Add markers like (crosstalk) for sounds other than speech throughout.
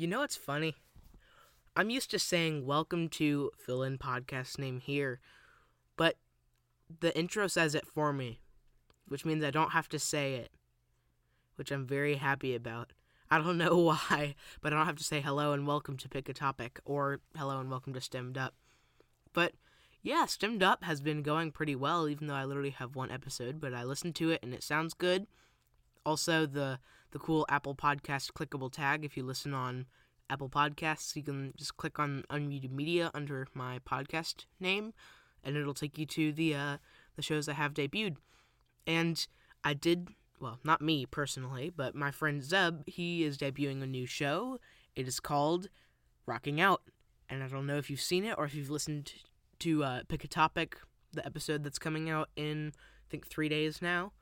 You know what's funny? I'm used to saying welcome to fill in podcast name here, but the intro says it for me, which means I don't have to say it, which I'm very happy about. I don't (laughs) know why, but I don't have to say hello and welcome to pick a topic or hello and welcome to Stemmed Up. But yeah, Stemmed Up has been going pretty well, even though I literally have one episode, but I listened to it and it sounds good. Also, the the cool Apple Podcast clickable tag. If you listen on Apple Podcasts, you can just click on Unmuted Media under my podcast name, and it'll take you to the uh, the shows I have debuted. And I did well, not me personally, but my friend Zeb. He is debuting a new show. It is called Rocking Out, and I don't know if you've seen it or if you've listened to uh, Pick a Topic, the episode that's coming out in I think three days now.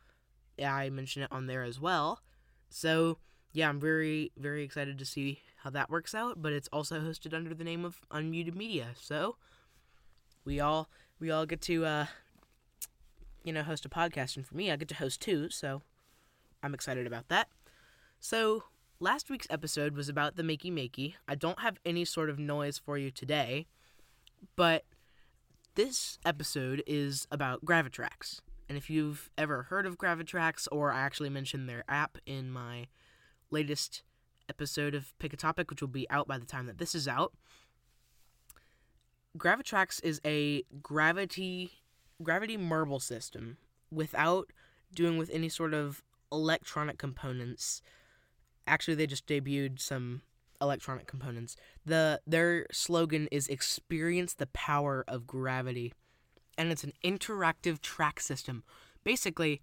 I mentioned it on there as well. So yeah, I'm very very excited to see how that works out. But it's also hosted under the name of Unmuted Media. So we all we all get to uh, you know host a podcast, and for me, I get to host two. So I'm excited about that. So last week's episode was about the Makey Makey. I don't have any sort of noise for you today, but this episode is about GraviTrax. And if you've ever heard of GraviTrax, or I actually mentioned their app in my latest episode of Pick a Topic, which will be out by the time that this is out, GraviTrax is a gravity gravity marble system without doing with any sort of electronic components. Actually, they just debuted some electronic components. The their slogan is experience the power of gravity and it's an interactive track system. Basically,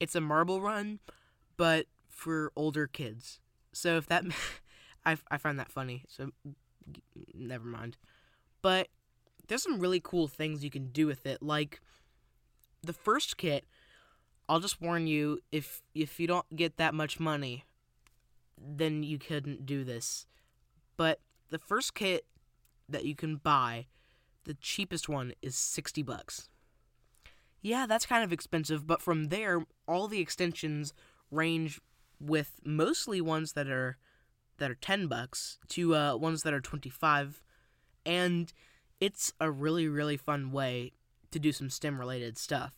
it's a marble run, but for older kids. So if that, (laughs) I, I find that funny. So never mind. But there's some really cool things you can do with it. Like the first kit, I'll just warn you if if you don't get that much money, then you couldn't do this. But the first kit that you can buy the cheapest one is 60 bucks. Yeah, that's kind of expensive, but from there all the extensions range with mostly ones that are that are 10 bucks to uh, ones that are 25 and it's a really really fun way to do some stem related stuff.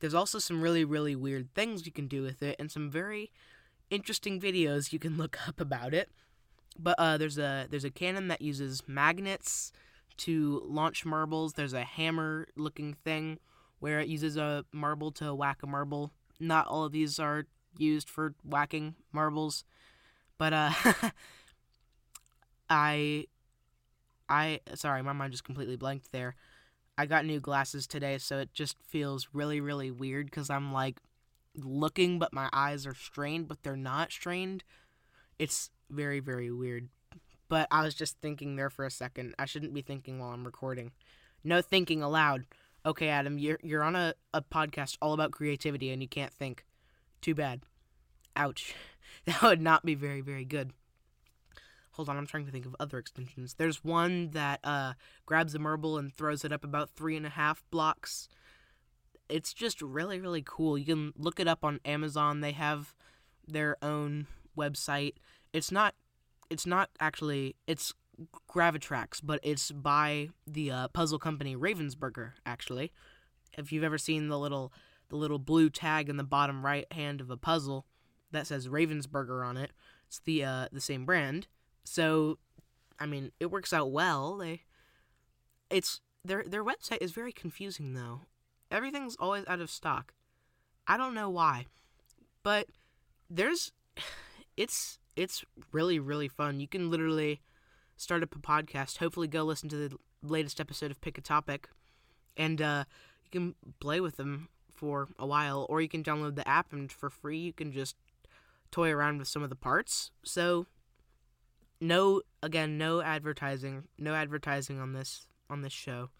There's also some really really weird things you can do with it and some very interesting videos you can look up about it. But uh, there's a there's a cannon that uses magnets to launch marbles. There's a hammer looking thing where it uses a marble to whack a marble. Not all of these are used for whacking marbles, but uh (laughs) I I sorry, my mind just completely blanked there. I got new glasses today, so it just feels really really weird cuz I'm like looking but my eyes are strained, but they're not strained. It's very very weird. But I was just thinking there for a second. I shouldn't be thinking while I'm recording. No thinking aloud. Okay, Adam, you're you're on a, a podcast all about creativity and you can't think. Too bad. Ouch. (laughs) That would not be very, very good. Hold on, I'm trying to think of other extensions. There's one that uh, grabs a marble and throws it up about three and a half blocks. It's just really, really cool. You can look it up on Amazon. They have their own website. It's not it's not actually it's GraviTrax, but it's by the uh, puzzle company Ravensburger. Actually, if you've ever seen the little the little blue tag in the bottom right hand of a puzzle that says Ravensburger on it, it's the uh, the same brand. So, I mean, it works out well. They, it's their their website is very confusing though. Everything's always out of stock. I don't know why, but there's (sighs) it's it's really really fun. You can literally start up a podcast. Hopefully, go listen to the latest episode of Pick a Topic, and uh, you can play with them for a while, or you can download the app and for free you can just toy around with some of the parts. So, no, again, no advertising, no advertising on this on this show.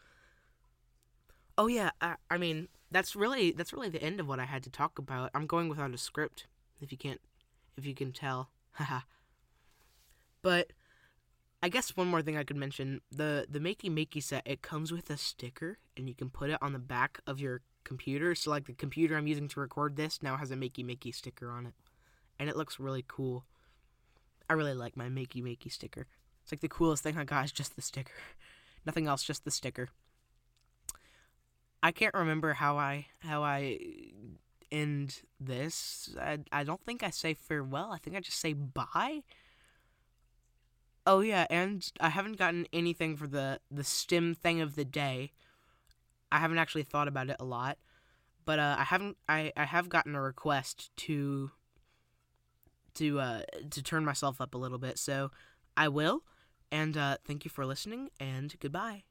Oh yeah, I, I mean that's really that's really the end of what I had to talk about. I'm going without a script, if you can't, if you can tell. Haha. but I guess one more thing I could mention the the Makey Makey set it comes with a sticker and you can put it on the back of your computer. So like the computer I'm using to record this now has a Makey Makey sticker on it, and it looks really cool. I really like my Makey Makey sticker. It's like the coolest thing I got is just the sticker. (laughs) Nothing else, just the sticker. I can't remember how I how I end this. I I don't think I say farewell. I think I just say bye. Oh yeah, and I haven't gotten anything for the the stem thing of the day. I haven't actually thought about it a lot, but uh, I haven't. I I have gotten a request to to uh to turn myself up a little bit, so I will. And uh, thank you for listening, and goodbye.